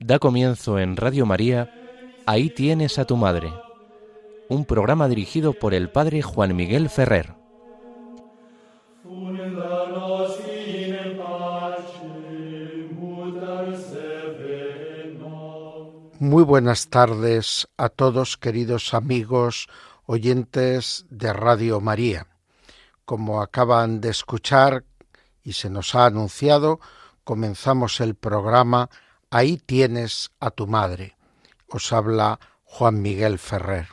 Da comienzo en Radio María, Ahí tienes a tu madre, un programa dirigido por el padre Juan Miguel Ferrer. Muy buenas tardes a todos queridos amigos oyentes de Radio María. Como acaban de escuchar y se nos ha anunciado, comenzamos el programa Ahí tienes a tu madre. Os habla Juan Miguel Ferrer.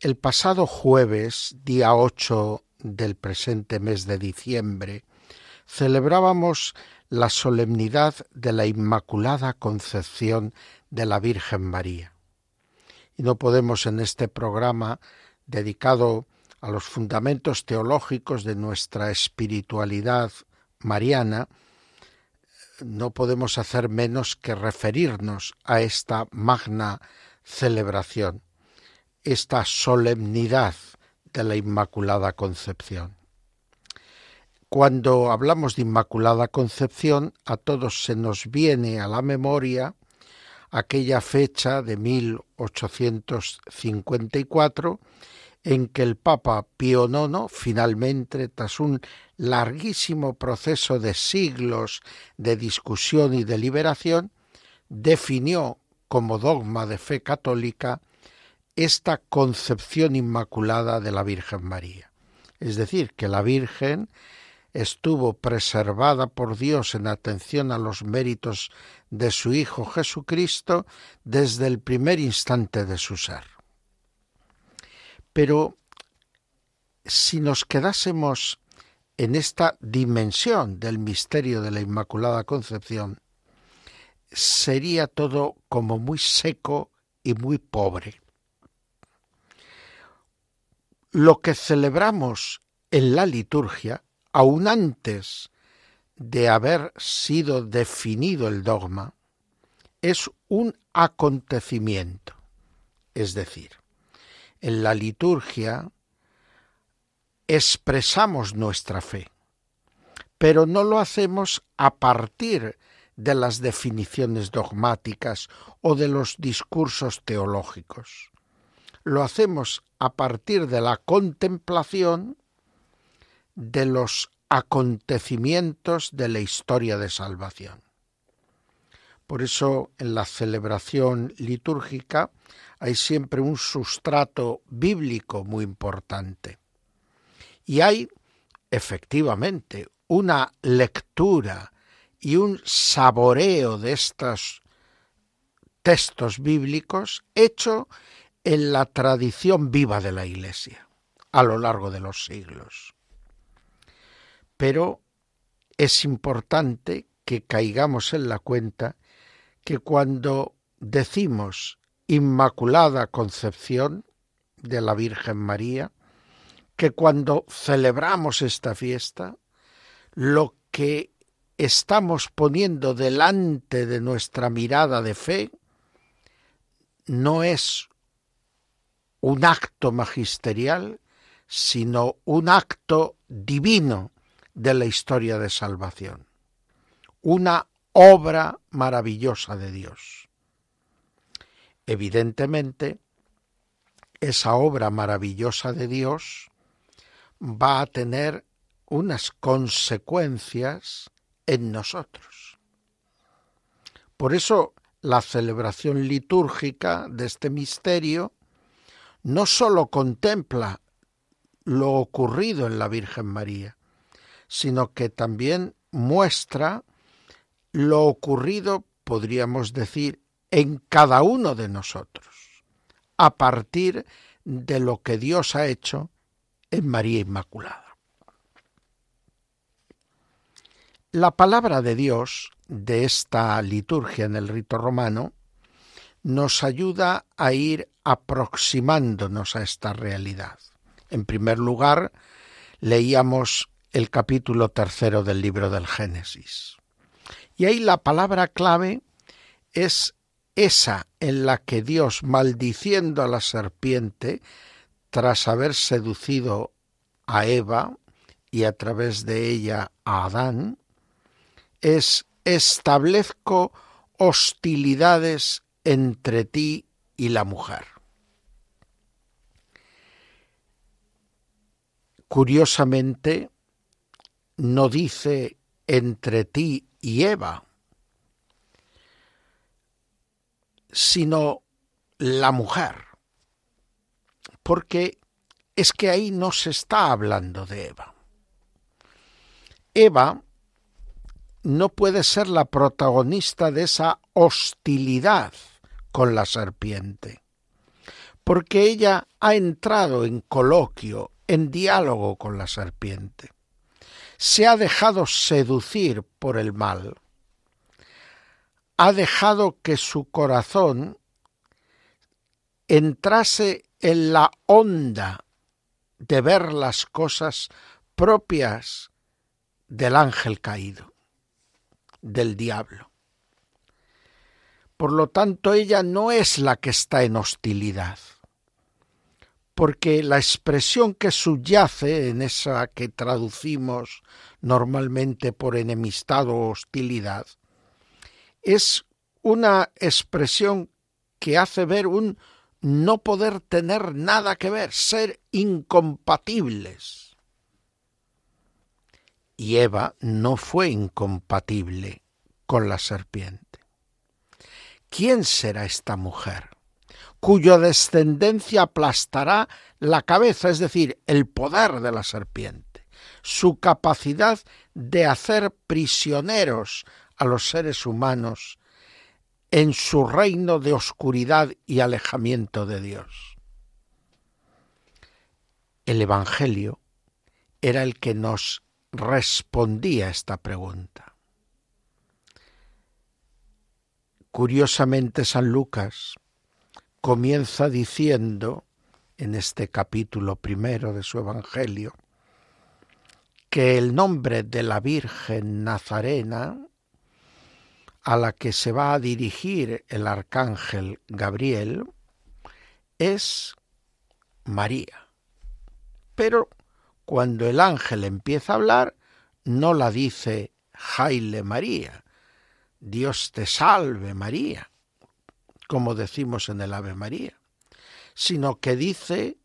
El pasado jueves, día 8 del presente mes de diciembre, celebrábamos la solemnidad de la Inmaculada Concepción de la Virgen María. Y no podemos en este programa dedicado a los fundamentos teológicos de nuestra espiritualidad mariana, no podemos hacer menos que referirnos a esta magna celebración, esta solemnidad de la Inmaculada Concepción. Cuando hablamos de Inmaculada Concepción, a todos se nos viene a la memoria aquella fecha de 1854 en que el Papa Pío IX, finalmente, tras un larguísimo proceso de siglos de discusión y deliberación, definió como dogma de fe católica esta concepción inmaculada de la Virgen María. Es decir, que la Virgen estuvo preservada por Dios en atención a los méritos de su Hijo Jesucristo desde el primer instante de su ser. Pero si nos quedásemos en esta dimensión del misterio de la Inmaculada Concepción, sería todo como muy seco y muy pobre. Lo que celebramos en la liturgia, aun antes de haber sido definido el dogma, es un acontecimiento. Es decir, en la liturgia expresamos nuestra fe, pero no lo hacemos a partir de las definiciones dogmáticas o de los discursos teológicos. Lo hacemos a partir de la contemplación de los acontecimientos de la historia de salvación. Por eso en la celebración litúrgica hay siempre un sustrato bíblico muy importante. Y hay efectivamente una lectura y un saboreo de estos textos bíblicos hecho en la tradición viva de la Iglesia a lo largo de los siglos. Pero es importante que caigamos en la cuenta que cuando decimos Inmaculada Concepción de la Virgen María, que cuando celebramos esta fiesta, lo que estamos poniendo delante de nuestra mirada de fe no es un acto magisterial, sino un acto divino de la historia de salvación, una obra maravillosa de Dios. Evidentemente, esa obra maravillosa de Dios va a tener unas consecuencias en nosotros. Por eso la celebración litúrgica de este misterio no sólo contempla lo ocurrido en la Virgen María, sino que también muestra lo ocurrido, podríamos decir, en cada uno de nosotros, a partir de lo que Dios ha hecho en María Inmaculada. La palabra de Dios de esta liturgia en el rito romano nos ayuda a ir aproximándonos a esta realidad. En primer lugar, leíamos el capítulo tercero del libro del Génesis. Y ahí la palabra clave es esa en la que Dios, maldiciendo a la serpiente, tras haber seducido a Eva y a través de ella a Adán, es establezco hostilidades entre ti y la mujer. Curiosamente, no dice entre ti y Eva, sino la mujer, porque es que ahí no se está hablando de Eva. Eva no puede ser la protagonista de esa hostilidad con la serpiente, porque ella ha entrado en coloquio, en diálogo con la serpiente. Se ha dejado seducir por el mal. Ha dejado que su corazón entrase en la onda de ver las cosas propias del ángel caído, del diablo. Por lo tanto, ella no es la que está en hostilidad porque la expresión que subyace en esa que traducimos normalmente por enemistad o hostilidad es una expresión que hace ver un no poder tener nada que ver, ser incompatibles. Y Eva no fue incompatible con la serpiente. ¿Quién será esta mujer? Cuya descendencia aplastará la cabeza, es decir, el poder de la serpiente, su capacidad de hacer prisioneros a los seres humanos en su reino de oscuridad y alejamiento de Dios. El Evangelio era el que nos respondía a esta pregunta. Curiosamente, San Lucas comienza diciendo en este capítulo primero de su Evangelio que el nombre de la Virgen Nazarena a la que se va a dirigir el arcángel Gabriel es María. Pero cuando el ángel empieza a hablar, no la dice Jaile María, Dios te salve María, como decimos en el Ave María, sino que dice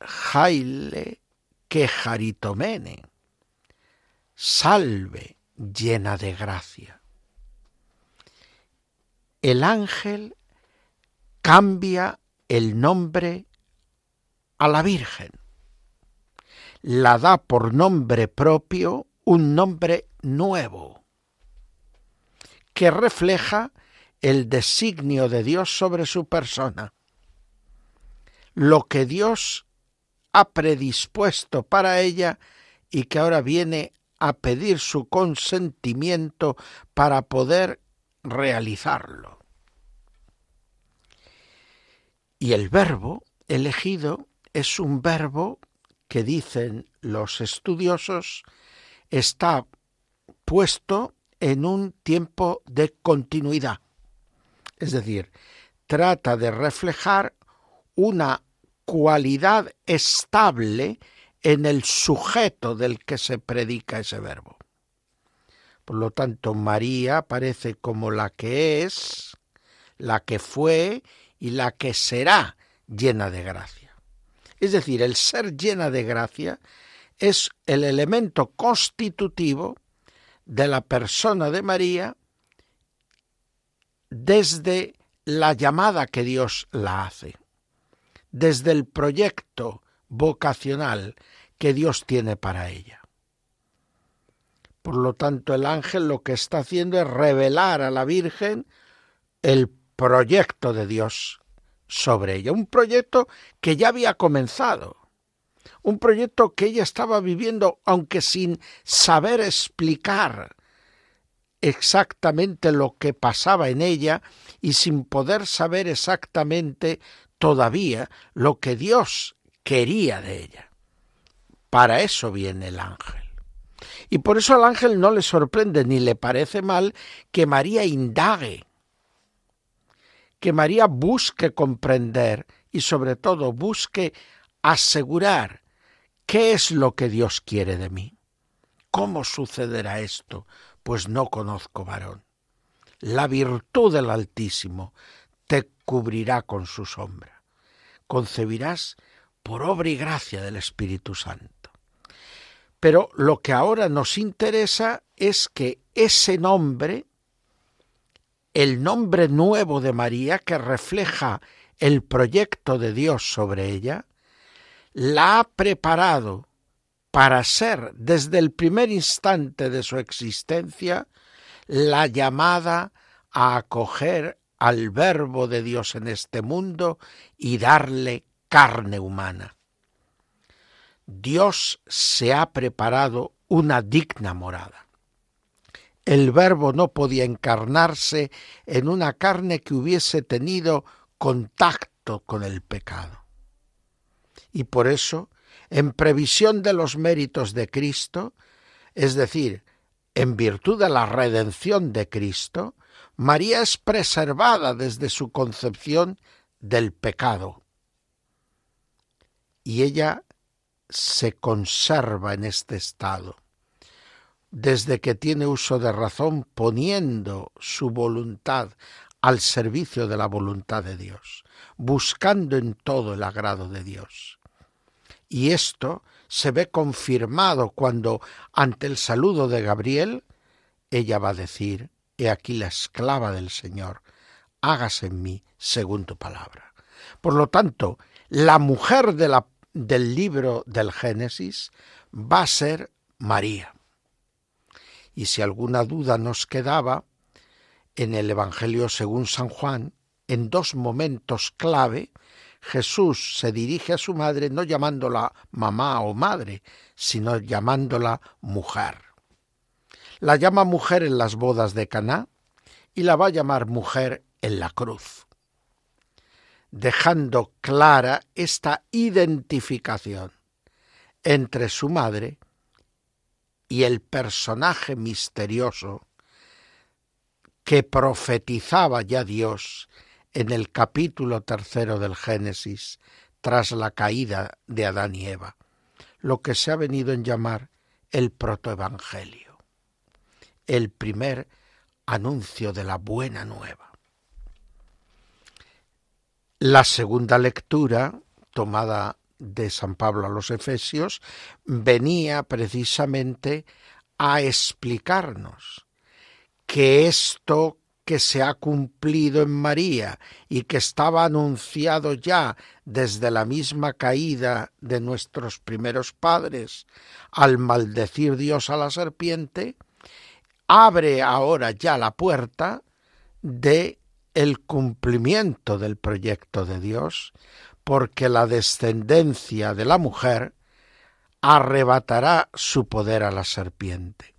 Jaile que jaritomene, salve llena de gracia. El ángel cambia el nombre a la Virgen, la da por nombre propio un nombre nuevo, que refleja el designio de Dios sobre su persona, lo que Dios ha predispuesto para ella y que ahora viene a pedir su consentimiento para poder realizarlo. Y el verbo elegido es un verbo que dicen los estudiosos está puesto en un tiempo de continuidad. Es decir, trata de reflejar una cualidad estable en el sujeto del que se predica ese verbo. Por lo tanto, María aparece como la que es, la que fue y la que será llena de gracia. Es decir, el ser llena de gracia es el elemento constitutivo de la persona de María desde la llamada que Dios la hace, desde el proyecto vocacional que Dios tiene para ella. Por lo tanto, el ángel lo que está haciendo es revelar a la Virgen el proyecto de Dios sobre ella, un proyecto que ya había comenzado, un proyecto que ella estaba viviendo aunque sin saber explicar exactamente lo que pasaba en ella y sin poder saber exactamente todavía lo que Dios quería de ella. Para eso viene el ángel. Y por eso al ángel no le sorprende ni le parece mal que María indague, que María busque comprender y sobre todo busque asegurar qué es lo que Dios quiere de mí. ¿Cómo sucederá esto? Pues no conozco varón. La virtud del Altísimo te cubrirá con su sombra. Concebirás por obra y gracia del Espíritu Santo. Pero lo que ahora nos interesa es que ese nombre, el nombre nuevo de María que refleja el proyecto de Dios sobre ella, la ha preparado para ser desde el primer instante de su existencia la llamada a acoger al Verbo de Dios en este mundo y darle carne humana. Dios se ha preparado una digna morada. El Verbo no podía encarnarse en una carne que hubiese tenido contacto con el pecado. Y por eso, en previsión de los méritos de Cristo, es decir, en virtud de la redención de Cristo, María es preservada desde su concepción del pecado y ella se conserva en este estado, desde que tiene uso de razón poniendo su voluntad al servicio de la voluntad de Dios, buscando en todo el agrado de Dios. Y esto se ve confirmado cuando, ante el saludo de Gabriel, ella va a decir, He aquí la esclava del Señor, hágase en mí según tu palabra. Por lo tanto, la mujer del libro del Génesis va a ser María. Y si alguna duda nos quedaba, en el Evangelio según San Juan, en dos momentos clave, Jesús se dirige a su madre no llamándola mamá o madre, sino llamándola mujer. La llama mujer en las bodas de Caná y la va a llamar mujer en la cruz dejando clara esta identificación entre su madre y el personaje misterioso que profetizaba ya Dios en el capítulo tercero del Génesis tras la caída de Adán y Eva, lo que se ha venido en llamar el protoevangelio, el primer anuncio de la buena nueva. La segunda lectura, tomada de San Pablo a los Efesios, venía precisamente a explicarnos que esto que se ha cumplido en María y que estaba anunciado ya desde la misma caída de nuestros primeros padres al maldecir Dios a la serpiente, abre ahora ya la puerta de el cumplimiento del proyecto de Dios, porque la descendencia de la mujer arrebatará su poder a la serpiente.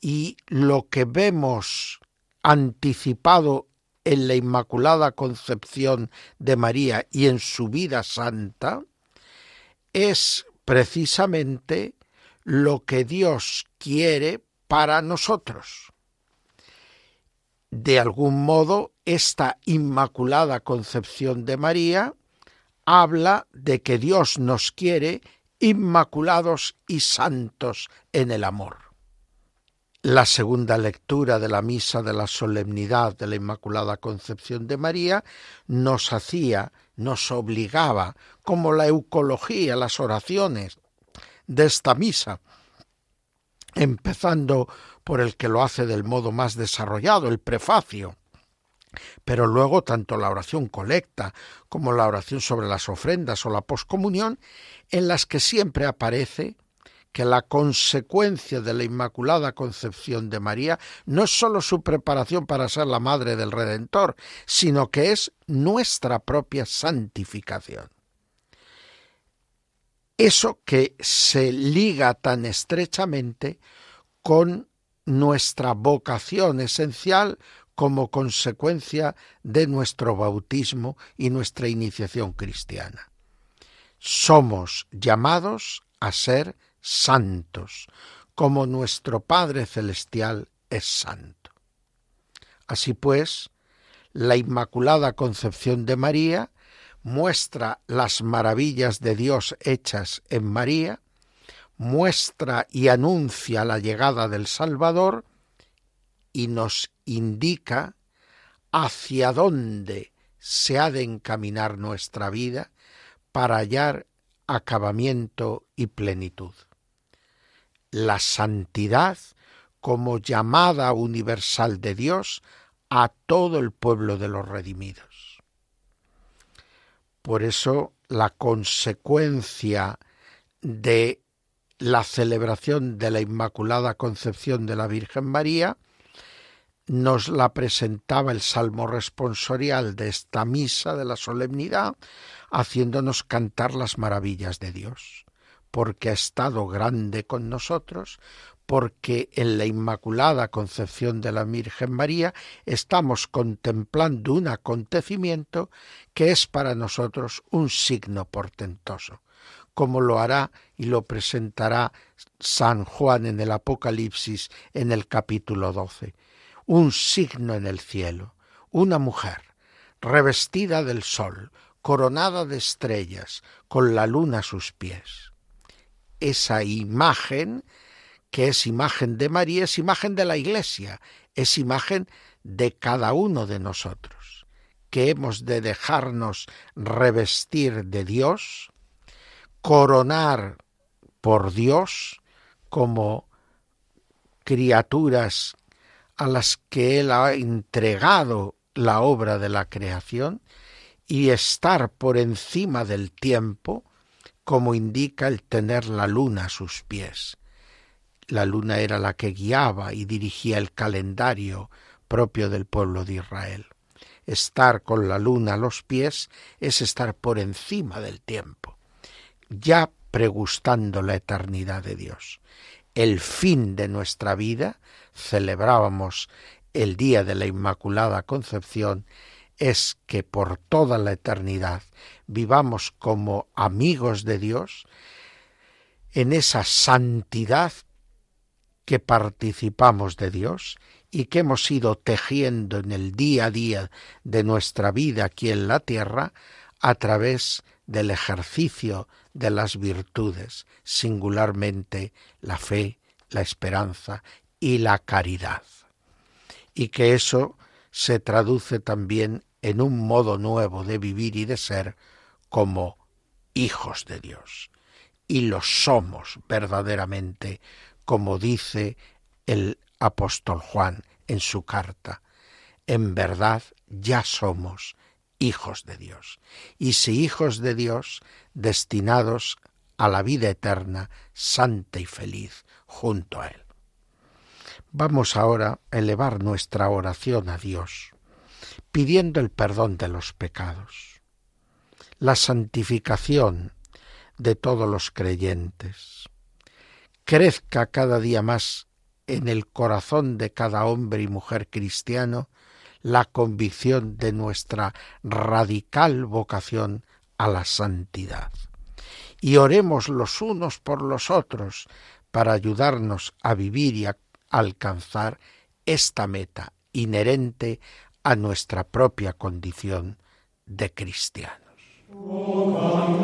Y lo que vemos anticipado en la Inmaculada Concepción de María y en su vida santa es precisamente lo que Dios quiere para nosotros. De algún modo esta Inmaculada Concepción de María habla de que Dios nos quiere inmaculados y santos en el amor. La segunda lectura de la misa de la solemnidad de la Inmaculada Concepción de María nos hacía, nos obligaba, como la eucología, las oraciones de esta misa, empezando por el que lo hace del modo más desarrollado, el prefacio, pero luego tanto la oración colecta como la oración sobre las ofrendas o la poscomunión, en las que siempre aparece que la consecuencia de la Inmaculada Concepción de María no es sólo su preparación para ser la Madre del Redentor, sino que es nuestra propia santificación. Eso que se liga tan estrechamente con nuestra vocación esencial como consecuencia de nuestro bautismo y nuestra iniciación cristiana. Somos llamados a ser santos, como nuestro Padre Celestial es santo. Así pues, la Inmaculada Concepción de María muestra las maravillas de Dios hechas en María, muestra y anuncia la llegada del Salvador y nos indica hacia dónde se ha de encaminar nuestra vida para hallar acabamiento y plenitud. La santidad como llamada universal de Dios a todo el pueblo de los redimidos. Por eso la consecuencia de la celebración de la Inmaculada Concepción de la Virgen María nos la presentaba el salmo responsorial de esta misa de la solemnidad, haciéndonos cantar las maravillas de Dios, porque ha estado grande con nosotros, porque en la Inmaculada Concepción de la Virgen María estamos contemplando un acontecimiento que es para nosotros un signo portentoso, como lo hará y lo presentará San Juan en el Apocalipsis en el capítulo 12 un signo en el cielo, una mujer, revestida del sol, coronada de estrellas, con la luna a sus pies. Esa imagen, que es imagen de María, es imagen de la Iglesia, es imagen de cada uno de nosotros, que hemos de dejarnos revestir de Dios, coronar por Dios como criaturas a las que Él ha entregado la obra de la creación y estar por encima del tiempo, como indica el tener la luna a sus pies. La luna era la que guiaba y dirigía el calendario propio del pueblo de Israel. Estar con la luna a los pies es estar por encima del tiempo, ya pregustando la eternidad de Dios. El fin de nuestra vida celebrábamos el día de la Inmaculada Concepción es que por toda la eternidad vivamos como amigos de Dios en esa santidad que participamos de Dios y que hemos ido tejiendo en el día a día de nuestra vida aquí en la tierra a través del ejercicio de las virtudes, singularmente la fe, la esperanza y la caridad. Y que eso se traduce también en un modo nuevo de vivir y de ser como hijos de Dios. Y lo somos verdaderamente, como dice el apóstol Juan en su carta. En verdad ya somos hijos de Dios. Y si hijos de Dios, destinados a la vida eterna, santa y feliz, junto a Él. Vamos ahora a elevar nuestra oración a Dios, pidiendo el perdón de los pecados, la santificación de todos los creyentes, crezca cada día más en el corazón de cada hombre y mujer cristiano la convicción de nuestra radical vocación a la santidad. Y oremos los unos por los otros para ayudarnos a vivir y a alcanzar esta meta inherente a nuestra propia condición de cristianos.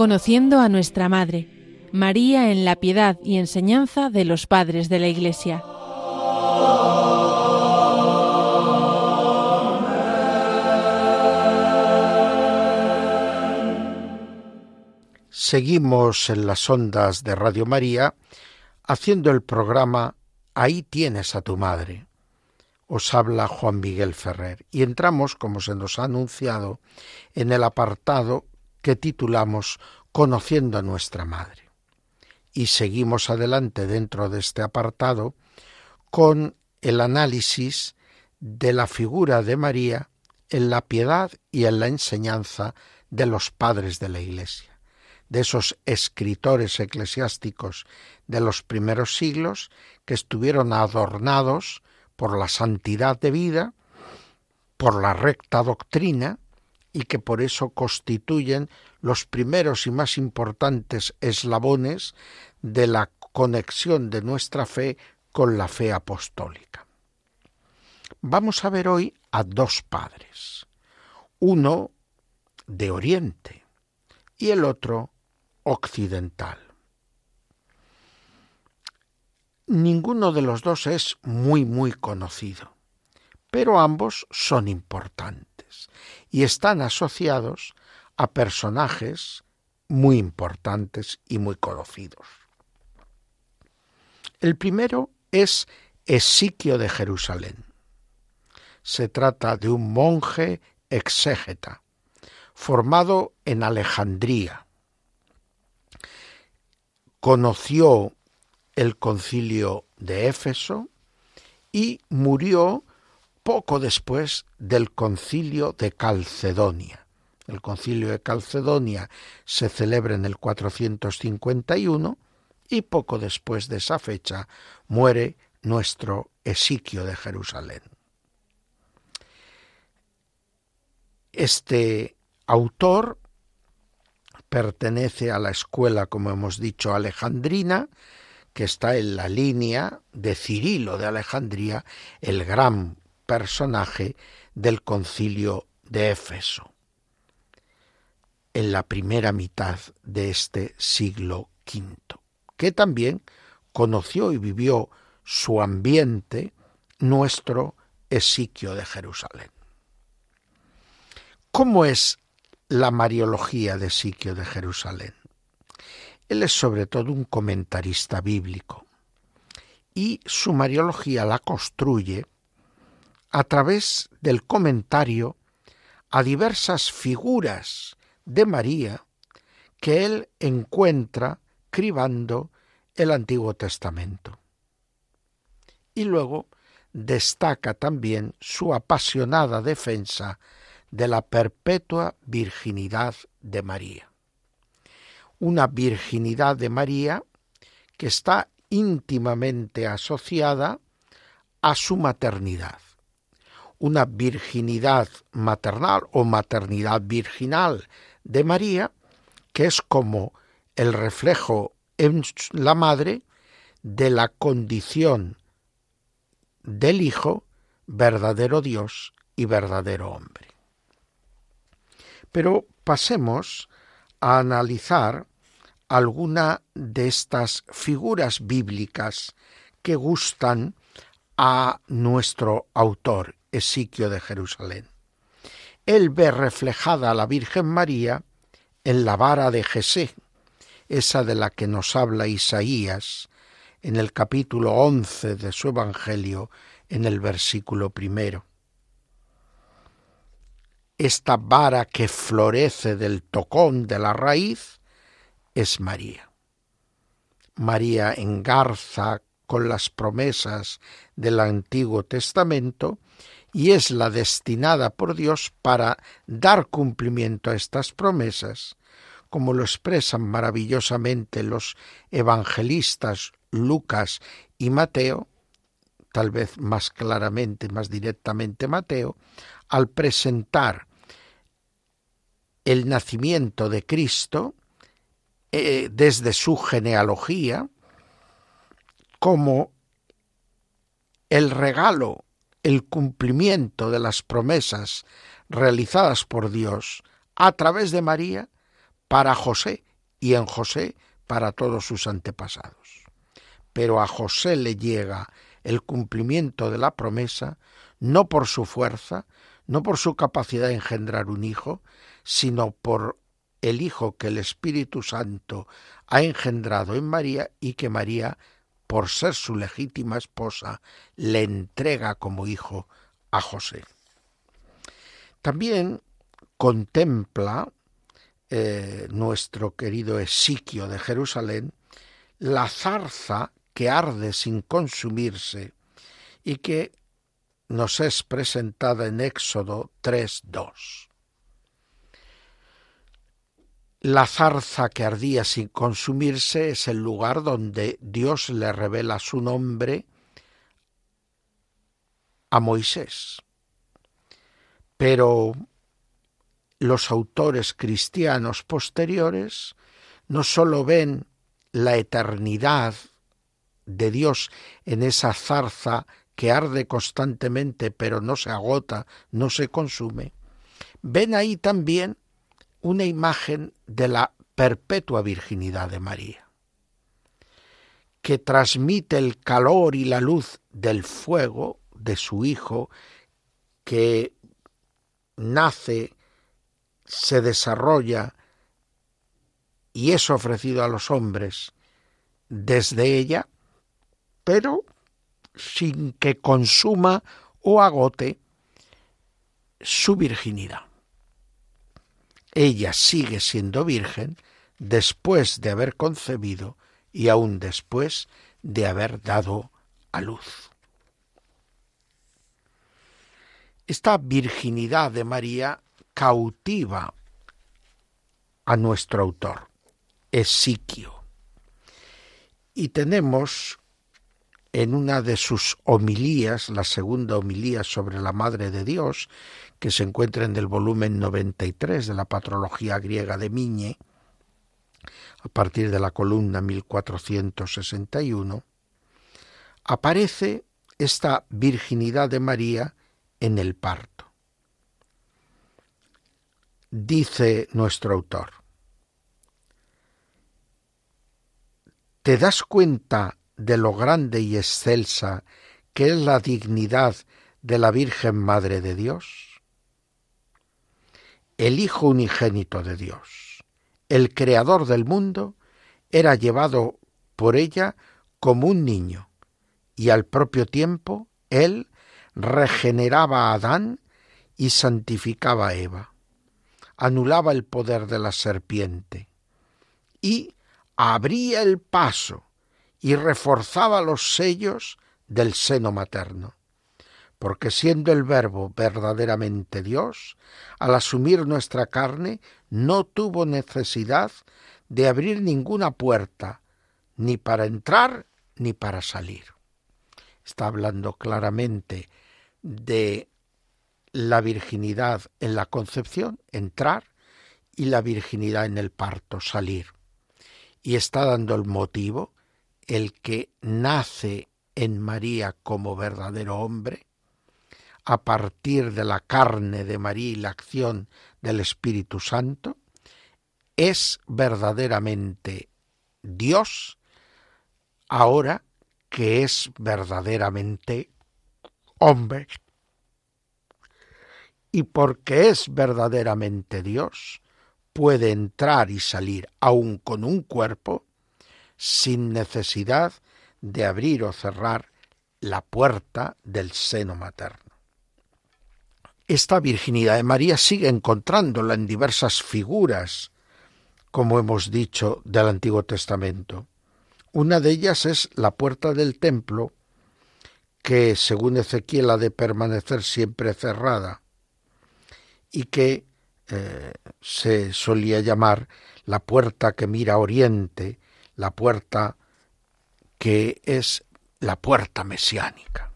Conociendo a nuestra Madre, María en la piedad y enseñanza de los padres de la Iglesia. Seguimos en las ondas de Radio María haciendo el programa Ahí tienes a tu madre. Os habla Juan Miguel Ferrer y entramos, como se nos ha anunciado, en el apartado que titulamos Conociendo a nuestra madre. Y seguimos adelante dentro de este apartado con el análisis de la figura de María en la piedad y en la enseñanza de los padres de la Iglesia de esos escritores eclesiásticos de los primeros siglos que estuvieron adornados por la santidad de vida, por la recta doctrina, y que por eso constituyen los primeros y más importantes eslabones de la conexión de nuestra fe con la fe apostólica. Vamos a ver hoy a dos padres, uno de Oriente y el otro occidental. Ninguno de los dos es muy, muy conocido, pero ambos son importantes y están asociados a personajes muy importantes y muy conocidos. El primero es Esiquio de Jerusalén. Se trata de un monje exégeta, formado en Alejandría, conoció el concilio de Éfeso y murió poco después del concilio de Calcedonia. El concilio de Calcedonia se celebra en el 451 y poco después de esa fecha muere nuestro Esiquio de Jerusalén. Este autor pertenece a la escuela, como hemos dicho, alejandrina, que está en la línea de Cirilo de Alejandría, el gran personaje del concilio de Éfeso, en la primera mitad de este siglo V, que también conoció y vivió su ambiente nuestro Esiquio de Jerusalén. ¿Cómo es la Mariología de Siquio de Jerusalén. Él es sobre todo un comentarista bíblico y su Mariología la construye a través del comentario a diversas figuras de María que él encuentra cribando el Antiguo Testamento. Y luego destaca también su apasionada defensa de la perpetua virginidad de María. Una virginidad de María que está íntimamente asociada a su maternidad. Una virginidad maternal o maternidad virginal de María que es como el reflejo en la madre de la condición del Hijo, verdadero Dios y verdadero hombre. Pero pasemos a analizar alguna de estas figuras bíblicas que gustan a nuestro autor, Esiquio de Jerusalén. Él ve reflejada a la Virgen María en la vara de Jesé, esa de la que nos habla Isaías en el capítulo once de su Evangelio, en el versículo primero esta vara que florece del tocón de la raíz, es María. María engarza con las promesas del Antiguo Testamento y es la destinada por Dios para dar cumplimiento a estas promesas, como lo expresan maravillosamente los evangelistas Lucas y Mateo, tal vez más claramente, más directamente Mateo, al presentar el nacimiento de Cristo eh, desde su genealogía como el regalo, el cumplimiento de las promesas realizadas por Dios a través de María para José y en José para todos sus antepasados. Pero a José le llega el cumplimiento de la promesa no por su fuerza, no por su capacidad de engendrar un hijo, sino por el hijo que el Espíritu Santo ha engendrado en María y que María, por ser su legítima esposa, le entrega como hijo a José. También contempla eh, nuestro querido Esiquio de Jerusalén la zarza que arde sin consumirse y que nos es presentada en Éxodo 3.2. La zarza que ardía sin consumirse es el lugar donde Dios le revela su nombre a Moisés. Pero los autores cristianos posteriores no sólo ven la eternidad de Dios en esa zarza que arde constantemente pero no se agota, no se consume, ven ahí también una imagen de la perpetua virginidad de María, que transmite el calor y la luz del fuego de su Hijo, que nace, se desarrolla y es ofrecido a los hombres desde ella, pero sin que consuma o agote su virginidad ella sigue siendo virgen después de haber concebido y aún después de haber dado a luz. Esta virginidad de María cautiva a nuestro autor, Esiquio. Y tenemos en una de sus homilías, la segunda homilía sobre la Madre de Dios, que se encuentra en el volumen 93 de la Patrología griega de Miñe, a partir de la columna 1461, aparece esta virginidad de María en el parto. Dice nuestro autor, ¿te das cuenta de lo grande y excelsa que es la dignidad de la Virgen Madre de Dios? el Hijo unigénito de Dios, el Creador del mundo, era llevado por ella como un niño, y al propio tiempo él regeneraba a Adán y santificaba a Eva, anulaba el poder de la serpiente y abría el paso y reforzaba los sellos del seno materno porque siendo el Verbo verdaderamente Dios, al asumir nuestra carne, no tuvo necesidad de abrir ninguna puerta, ni para entrar ni para salir. Está hablando claramente de la virginidad en la concepción, entrar, y la virginidad en el parto, salir. Y está dando el motivo, el que nace en María como verdadero hombre, a partir de la carne de María y la acción del Espíritu Santo, es verdaderamente Dios ahora que es verdaderamente hombre. Y porque es verdaderamente Dios, puede entrar y salir aún con un cuerpo sin necesidad de abrir o cerrar la puerta del seno materno esta virginidad de María sigue encontrándola en diversas figuras, como hemos dicho, del Antiguo Testamento. Una de ellas es la puerta del templo, que según Ezequiel ha de permanecer siempre cerrada, y que eh, se solía llamar la puerta que mira a oriente, la puerta que es la puerta mesiánica.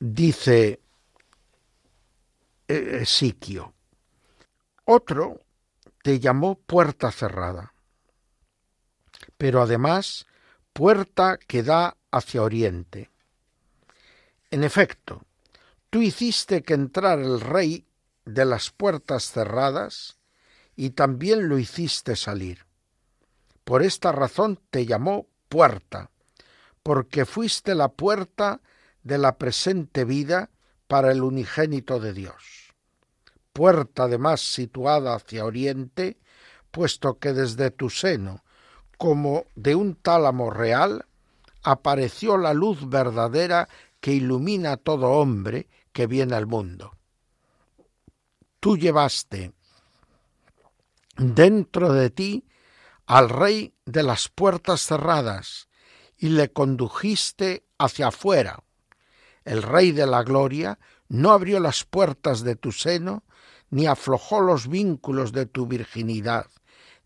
Dice eh, Siquio. Otro te llamó puerta cerrada, pero además puerta que da hacia oriente. En efecto, tú hiciste que entrara el rey de las puertas cerradas y también lo hiciste salir. Por esta razón te llamó puerta, porque fuiste la puerta de la presente vida para el unigénito de Dios. Puerta además situada hacia oriente, puesto que desde tu seno, como de un tálamo real, apareció la luz verdadera que ilumina a todo hombre que viene al mundo. Tú llevaste dentro de ti al rey de las puertas cerradas y le condujiste hacia afuera. El rey de la gloria no abrió las puertas de tu seno, ni aflojó los vínculos de tu virginidad,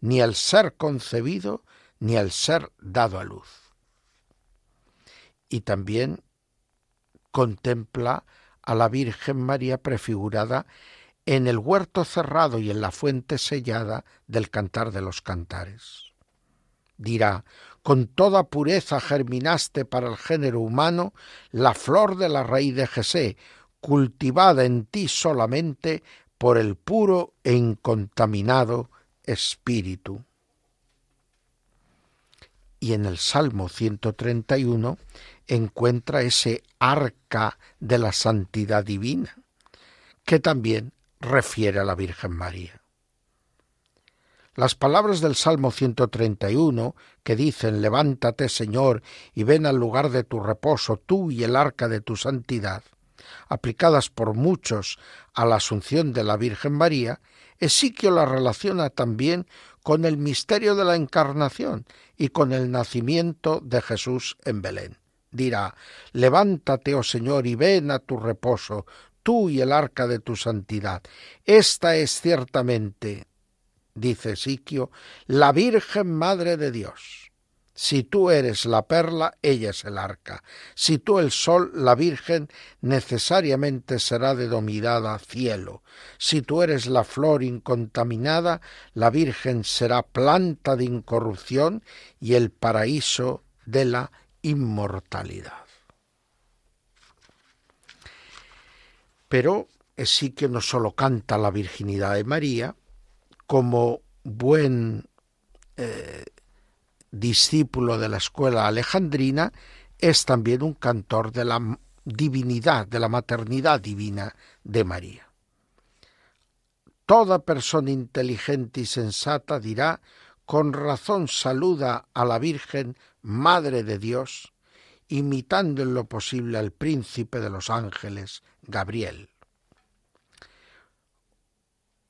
ni el ser concebido, ni el ser dado a luz. Y también contempla a la Virgen María prefigurada en el huerto cerrado y en la fuente sellada del cantar de los cantares. Dirá, con toda pureza germinaste para el género humano la flor de la raíz de Jesé, cultivada en ti solamente por el puro e incontaminado Espíritu. Y en el Salmo 131 encuentra ese arca de la santidad divina, que también refiere a la Virgen María. Las palabras del Salmo 131, que dicen Levántate, Señor, y ven al lugar de tu reposo, tú y el arca de tu santidad, aplicadas por muchos a la asunción de la Virgen María, Esiquio la relaciona también con el misterio de la encarnación y con el nacimiento de Jesús en Belén. Dirá, Levántate, oh Señor, y ven a tu reposo, tú y el arca de tu santidad. Esta es ciertamente, dice Siquio, la Virgen Madre de Dios. Si tú eres la perla, ella es el arca. Si tú el sol, la Virgen necesariamente será denominada cielo. Si tú eres la flor incontaminada, la Virgen será planta de incorrupción y el paraíso de la inmortalidad. Pero sí que no solo canta la virginidad de María, como buen eh, discípulo de la escuela alejandrina, es también un cantor de la divinidad, de la maternidad divina de María. Toda persona inteligente y sensata dirá, con razón saluda a la Virgen, Madre de Dios, imitando en lo posible al príncipe de los ángeles, Gabriel.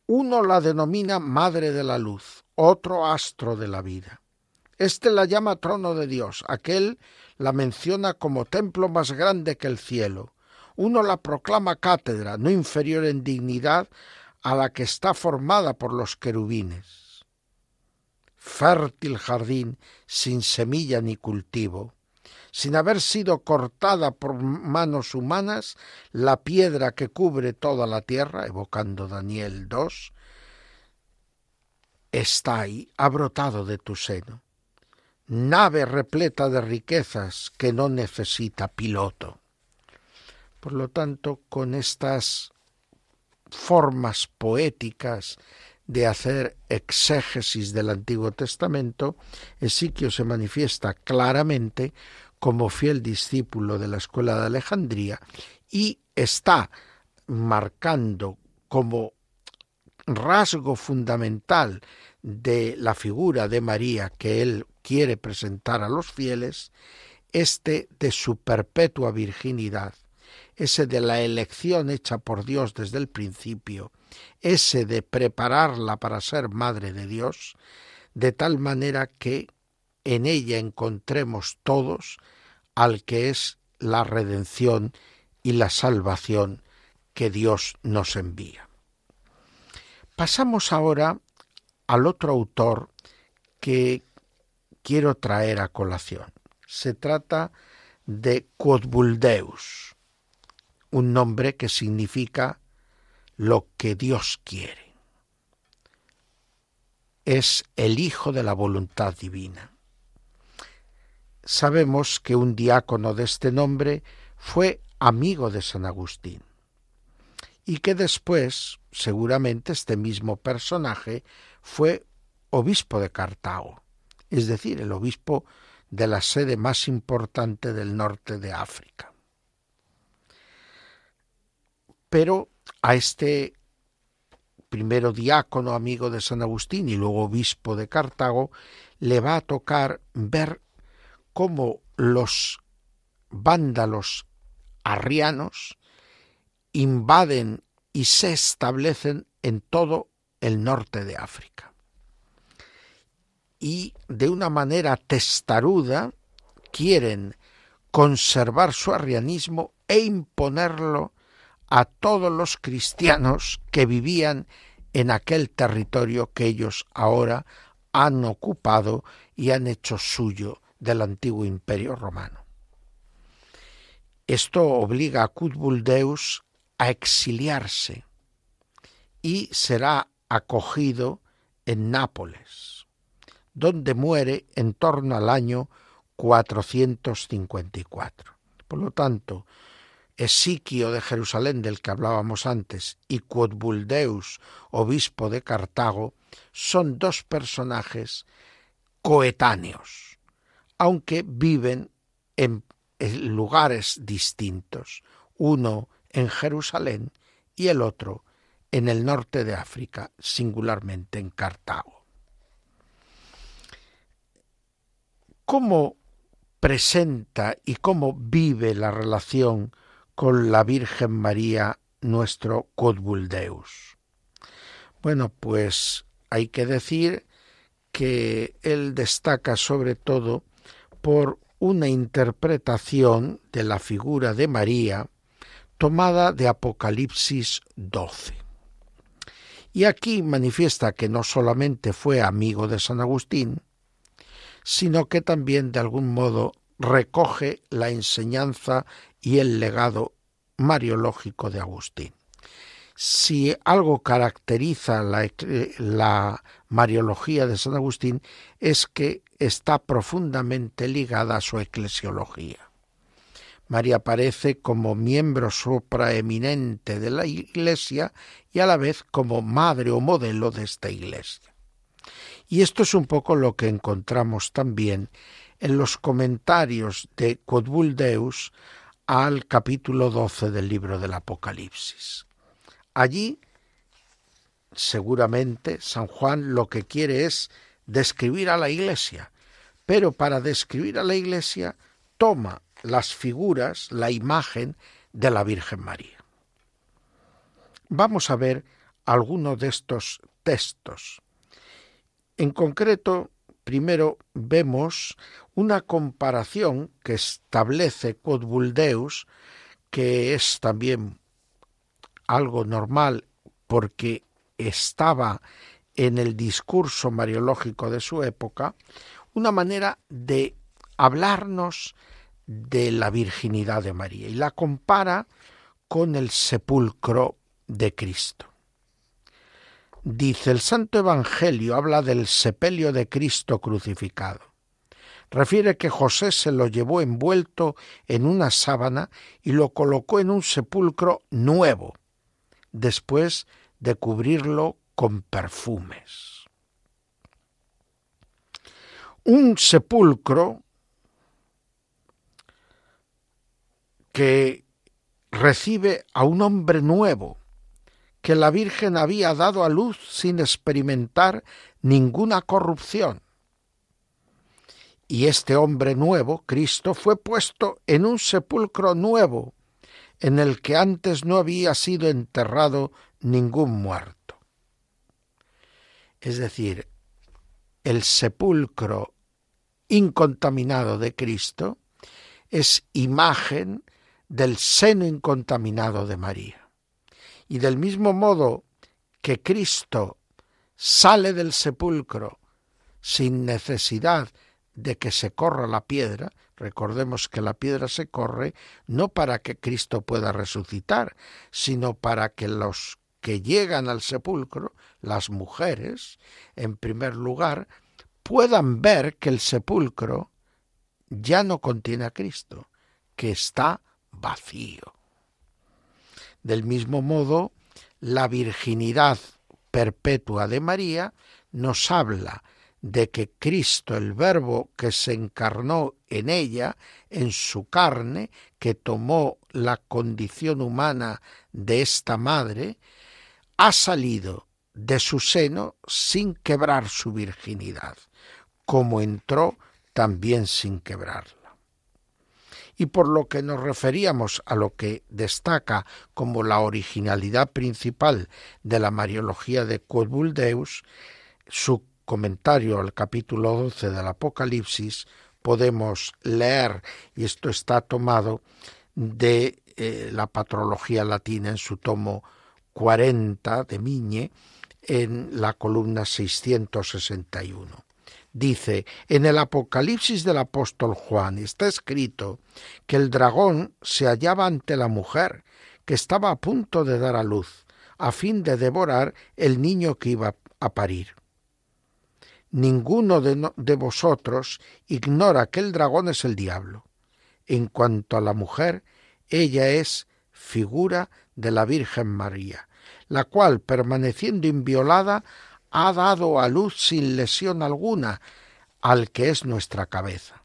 Uno la denomina Madre de la Luz, otro astro de la vida. Este la llama trono de Dios, aquel la menciona como templo más grande que el cielo. Uno la proclama cátedra, no inferior en dignidad a la que está formada por los querubines. Fértil jardín sin semilla ni cultivo sin haber sido cortada por manos humanas, la piedra que cubre toda la tierra, evocando Daniel 2, está ahí, ha brotado de tu seno. Nave repleta de riquezas que no necesita piloto. Por lo tanto, con estas formas poéticas de hacer exégesis del Antiguo Testamento, Ezequiel se manifiesta claramente como fiel discípulo de la escuela de Alejandría y está marcando como rasgo fundamental de la figura de María que él quiere presentar a los fieles, este de su perpetua virginidad, ese de la elección hecha por Dios desde el principio, ese de prepararla para ser madre de Dios, de tal manera que en ella encontremos todos al que es la redención y la salvación que Dios nos envía. Pasamos ahora al otro autor que quiero traer a colación. Se trata de Quodbuldeus, un nombre que significa lo que Dios quiere. Es el Hijo de la voluntad divina sabemos que un diácono de este nombre fue amigo de San Agustín y que después, seguramente, este mismo personaje fue obispo de Cartago, es decir, el obispo de la sede más importante del norte de África. Pero a este primero diácono amigo de San Agustín y luego obispo de Cartago, le va a tocar ver cómo los vándalos arrianos invaden y se establecen en todo el norte de África. Y de una manera testaruda quieren conservar su arrianismo e imponerlo a todos los cristianos que vivían en aquel territorio que ellos ahora han ocupado y han hecho suyo del antiguo imperio romano. Esto obliga a Cutbuldeus a exiliarse y será acogido en Nápoles, donde muere en torno al año 454. Por lo tanto, Esiquio de Jerusalén, del que hablábamos antes, y Quodbuldeus, obispo de Cartago, son dos personajes coetáneos, aunque viven en lugares distintos, uno en Jerusalén y el otro en el norte de África, singularmente en Cartago. ¿Cómo presenta y cómo vive la relación con la Virgen María, nuestro Codbuldeus. Bueno, pues hay que decir que él destaca sobre todo por una interpretación de la figura de María tomada de Apocalipsis 12. Y aquí manifiesta que no solamente fue amigo de San Agustín, sino que también de algún modo recoge la enseñanza y el legado mariológico de Agustín. Si algo caracteriza la, la, mariología de San Agustín es que está profundamente ligada a su eclesiología. María aparece como miembro supraeminente de la Iglesia y a la vez como madre o modelo de esta Iglesia. Y esto es un poco lo que encontramos también en los comentarios de Codbuldeus al capítulo 12 del libro del Apocalipsis. Allí, seguramente, San Juan lo que quiere es describir a la Iglesia, pero para describir a la Iglesia toma las figuras, la imagen de la Virgen María. Vamos a ver algunos de estos textos. En concreto, primero vemos una comparación que establece Codbuldeus, que es también algo normal porque estaba en el discurso mariológico de su época, una manera de hablarnos de la virginidad de María y la compara con el sepulcro de Cristo. Dice el Santo Evangelio, habla del sepelio de Cristo crucificado. Refiere que José se lo llevó envuelto en una sábana y lo colocó en un sepulcro nuevo, después de cubrirlo con perfumes. Un sepulcro que recibe a un hombre nuevo, que la Virgen había dado a luz sin experimentar ninguna corrupción. Y este hombre nuevo, Cristo, fue puesto en un sepulcro nuevo, en el que antes no había sido enterrado ningún muerto. Es decir, el sepulcro incontaminado de Cristo es imagen del seno incontaminado de María. Y del mismo modo que Cristo sale del sepulcro sin necesidad de que se corra la piedra, recordemos que la piedra se corre no para que Cristo pueda resucitar, sino para que los que llegan al sepulcro, las mujeres, en primer lugar, puedan ver que el sepulcro ya no contiene a Cristo, que está vacío. Del mismo modo, la virginidad perpetua de María nos habla de que Cristo, el Verbo que se encarnó en ella, en su carne, que tomó la condición humana de esta madre, ha salido de su seno sin quebrar su virginidad, como entró también sin quebrarla. Y por lo que nos referíamos a lo que destaca como la originalidad principal de la Mariología de Deus, su comentario al capítulo 12 del Apocalipsis, podemos leer, y esto está tomado de eh, la patrología latina en su tomo 40 de Miñe, en la columna 661. Dice, en el Apocalipsis del apóstol Juan está escrito que el dragón se hallaba ante la mujer que estaba a punto de dar a luz, a fin de devorar el niño que iba a parir ninguno de, vosotros ignora que el dragón es el diablo. En cuanto a la mujer, ella es figura de la Virgen María, la cual, permaneciendo inviolada, ha dado a luz sin lesión alguna al que es nuestra cabeza.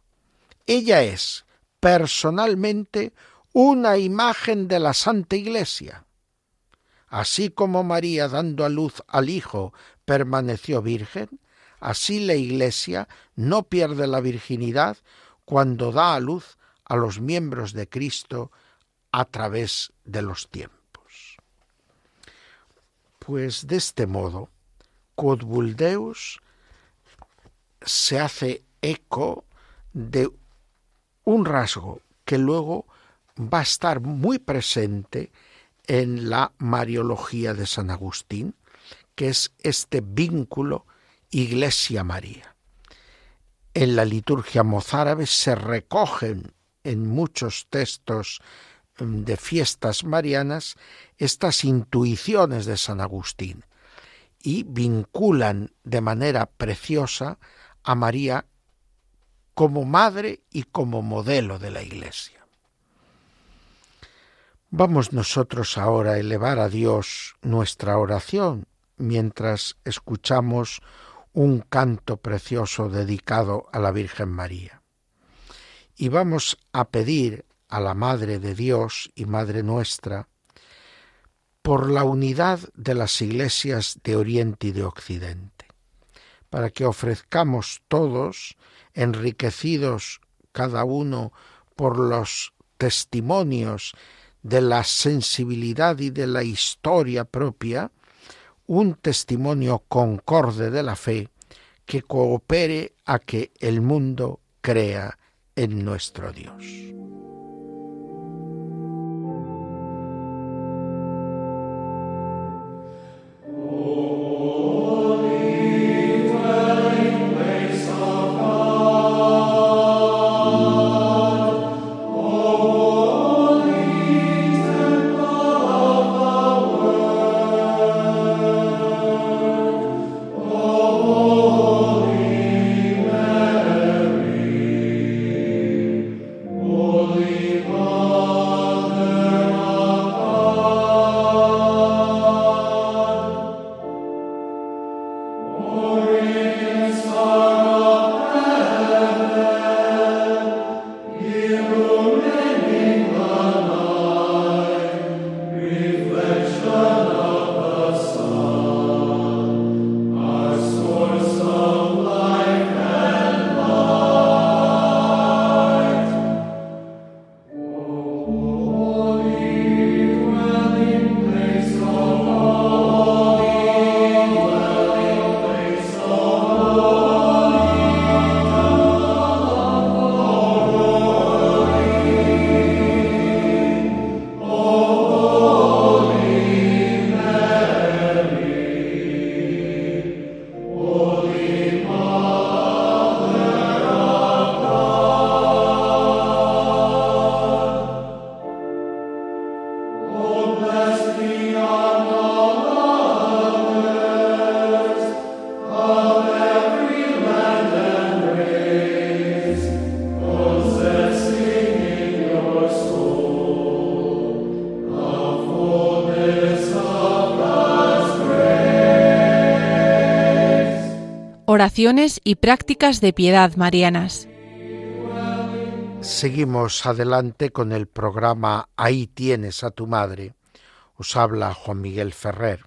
Ella es, personalmente, una imagen de la Santa Iglesia. Así como María, dando a luz al Hijo, permaneció virgen, Así la Iglesia no pierde la virginidad cuando da a luz a los miembros de Cristo a través de los tiempos. Pues de este modo, Codbuldeus se hace eco de un rasgo que luego va a estar muy presente en la Mariología de San Agustín, que es este vínculo Iglesia María. En la liturgia mozárabe se recogen en muchos textos de fiestas marianas estas intuiciones de San Agustín y vinculan de manera preciosa a María como madre y como modelo de la Iglesia. Vamos nosotros ahora a elevar a Dios nuestra oración mientras escuchamos un canto precioso dedicado a la Virgen María. Y vamos a pedir a la Madre de Dios y Madre nuestra por la unidad de las iglesias de Oriente y de Occidente, para que ofrezcamos todos, enriquecidos cada uno por los testimonios de la sensibilidad y de la historia propia, un testimonio concorde de la fe que coopere a que el mundo crea en nuestro Dios. Y prácticas de piedad marianas. Seguimos adelante con el programa Ahí tienes a tu madre. Os habla Juan Miguel Ferrer.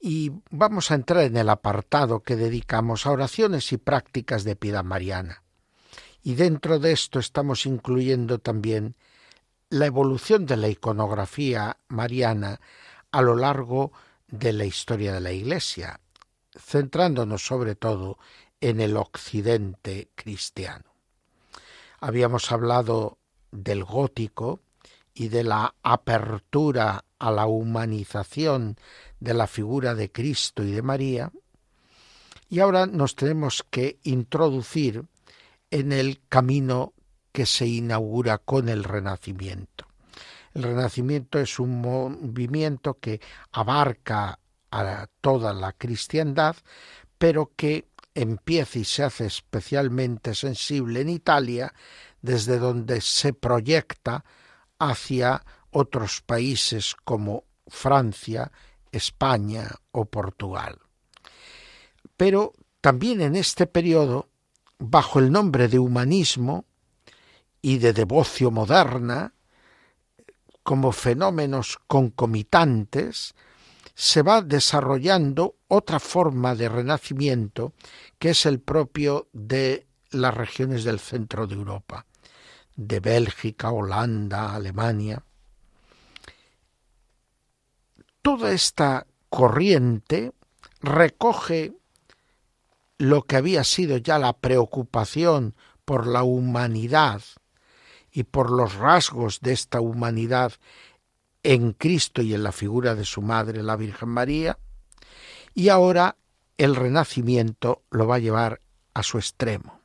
Y vamos a entrar en el apartado que dedicamos a oraciones y prácticas de piedad mariana. Y dentro de esto estamos incluyendo también la evolución de la iconografía mariana a lo largo de la historia de la Iglesia, centrándonos sobre todo en el occidente cristiano. Habíamos hablado del gótico y de la apertura a la humanización de la figura de Cristo y de María, y ahora nos tenemos que introducir en el camino que se inaugura con el Renacimiento. El Renacimiento es un movimiento que abarca a toda la cristiandad, pero que empieza y se hace especialmente sensible en Italia, desde donde se proyecta hacia otros países como Francia, España o Portugal. Pero también en este periodo, bajo el nombre de humanismo y de devocio moderna, como fenómenos concomitantes, se va desarrollando otra forma de renacimiento que es el propio de las regiones del centro de Europa, de Bélgica, Holanda, Alemania. Toda esta corriente recoge lo que había sido ya la preocupación por la humanidad y por los rasgos de esta humanidad en Cristo y en la figura de su madre, la Virgen María, y ahora el renacimiento lo va a llevar a su extremo.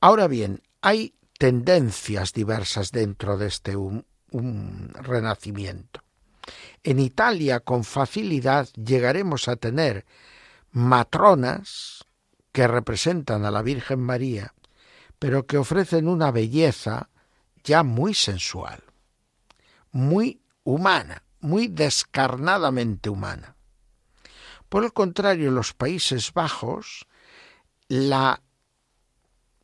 Ahora bien, hay tendencias diversas dentro de este renacimiento. En Italia con facilidad llegaremos a tener matronas que representan a la Virgen María pero que ofrecen una belleza ya muy sensual, muy humana, muy descarnadamente humana. Por el contrario, en los Países Bajos, la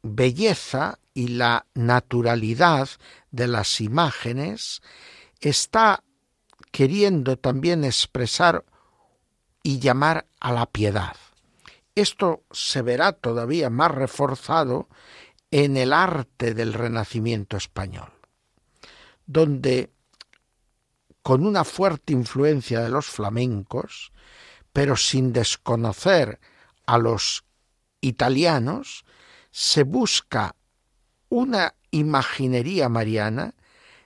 belleza y la naturalidad de las imágenes está queriendo también expresar y llamar a la piedad. Esto se verá todavía más reforzado en el arte del Renacimiento español, donde con una fuerte influencia de los flamencos, pero sin desconocer a los italianos, se busca una imaginería mariana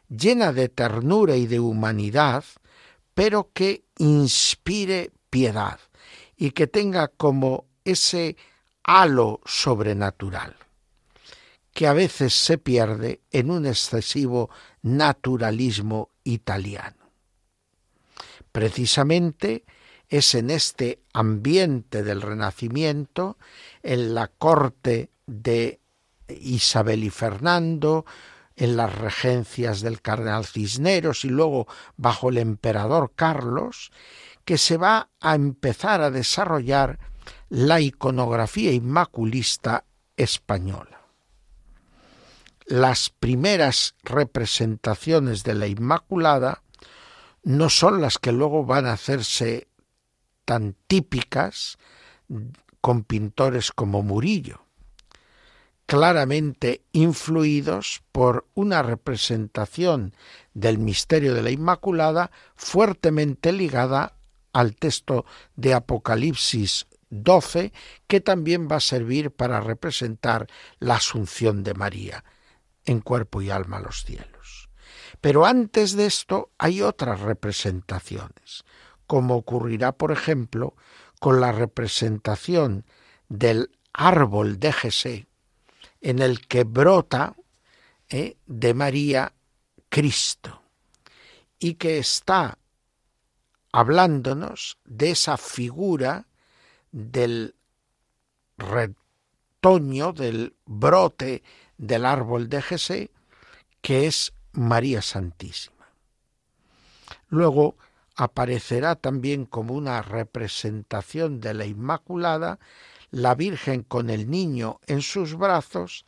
llena de ternura y de humanidad, pero que inspire piedad y que tenga como ese halo sobrenatural que a veces se pierde en un excesivo naturalismo italiano. Precisamente es en este ambiente del Renacimiento, en la corte de Isabel y Fernando, en las regencias del cardenal Cisneros y luego bajo el emperador Carlos, que se va a empezar a desarrollar la iconografía inmaculista española. Las primeras representaciones de la Inmaculada no son las que luego van a hacerse tan típicas con pintores como Murillo, claramente influidos por una representación del misterio de la Inmaculada fuertemente ligada al texto de Apocalipsis 12, que también va a servir para representar la Asunción de María en cuerpo y alma a los cielos. Pero antes de esto hay otras representaciones, como ocurrirá, por ejemplo, con la representación del árbol de Jesé, en el que brota eh, de María Cristo, y que está hablándonos de esa figura del retoño, del brote del árbol de Jesé, que es María Santísima. Luego aparecerá también como una representación de la Inmaculada, la Virgen con el niño en sus brazos,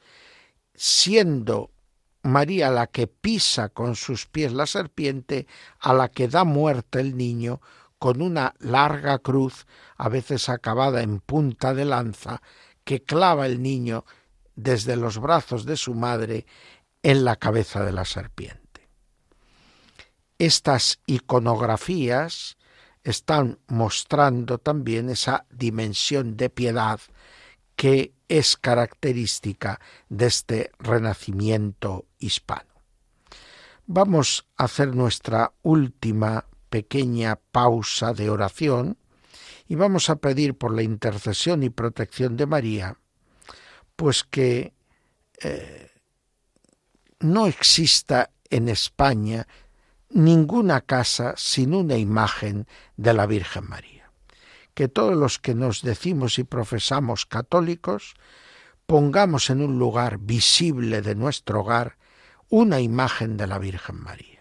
siendo María la que pisa con sus pies la serpiente, a la que da muerte el niño, con una larga cruz, a veces acabada en punta de lanza, que clava el niño desde los brazos de su madre en la cabeza de la serpiente. Estas iconografías están mostrando también esa dimensión de piedad que es característica de este renacimiento hispano. Vamos a hacer nuestra última pequeña pausa de oración y vamos a pedir por la intercesión y protección de María, pues que eh, no exista en España ninguna casa sin una imagen de la Virgen María. Que todos los que nos decimos y profesamos católicos pongamos en un lugar visible de nuestro hogar una imagen de la Virgen María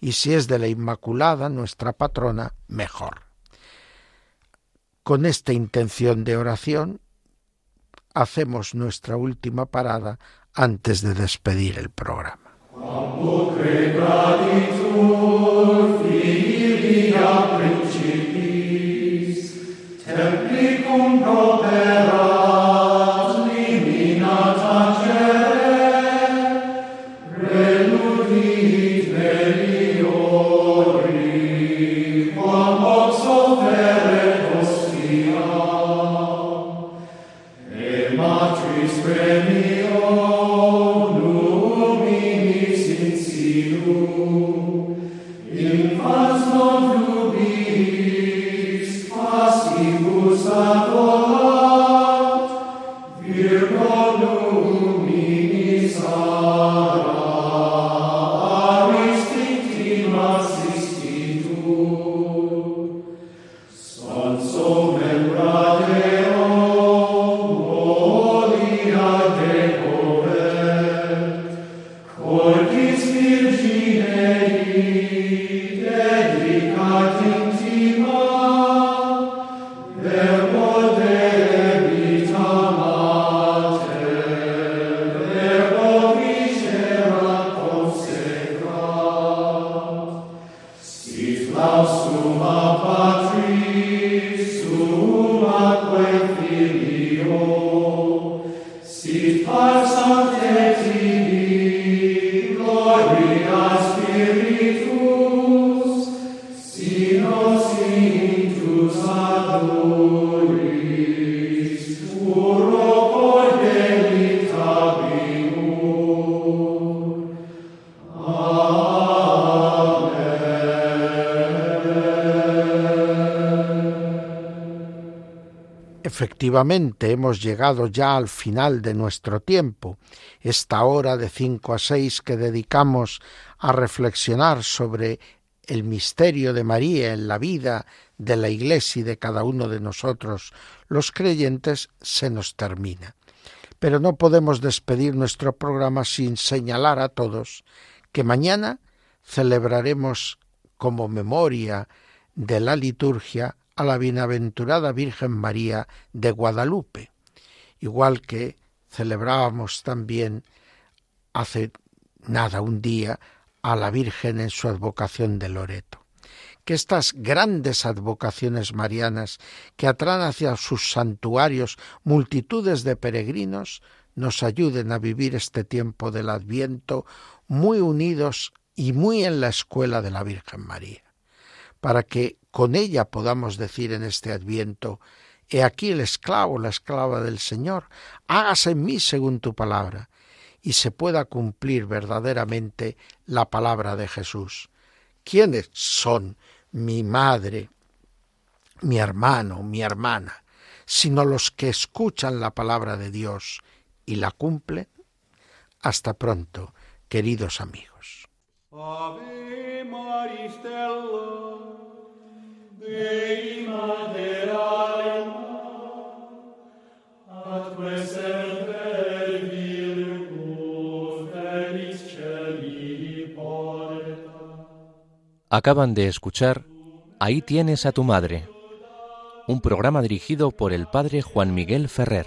y si es de la Inmaculada, nuestra patrona, mejor. Con esta intención de oración, hacemos nuestra última parada antes de despedir el programa. Efectivamente, hemos llegado ya al final de nuestro tiempo, esta hora de cinco a seis que dedicamos a reflexionar sobre el misterio de María en la vida de la Iglesia y de cada uno de nosotros, los creyentes, se nos termina. Pero no podemos despedir nuestro programa sin señalar a todos que mañana celebraremos como memoria de la liturgia a la bienaventurada Virgen María de Guadalupe, igual que celebrábamos también hace nada un día a la Virgen en su advocación de Loreto. Que estas grandes advocaciones marianas que atraen hacia sus santuarios multitudes de peregrinos nos ayuden a vivir este tiempo del Adviento muy unidos y muy en la escuela de la Virgen María, para que con ella podamos decir en este adviento, He aquí el esclavo, la esclava del Señor, hágase en mí según tu palabra, y se pueda cumplir verdaderamente la palabra de Jesús. ¿Quiénes son mi madre, mi hermano, mi hermana, sino los que escuchan la palabra de Dios y la cumplen? Hasta pronto, queridos amigos. Acaban de escuchar Ahí tienes a tu madre. Un programa dirigido por el padre Juan Miguel Ferrer.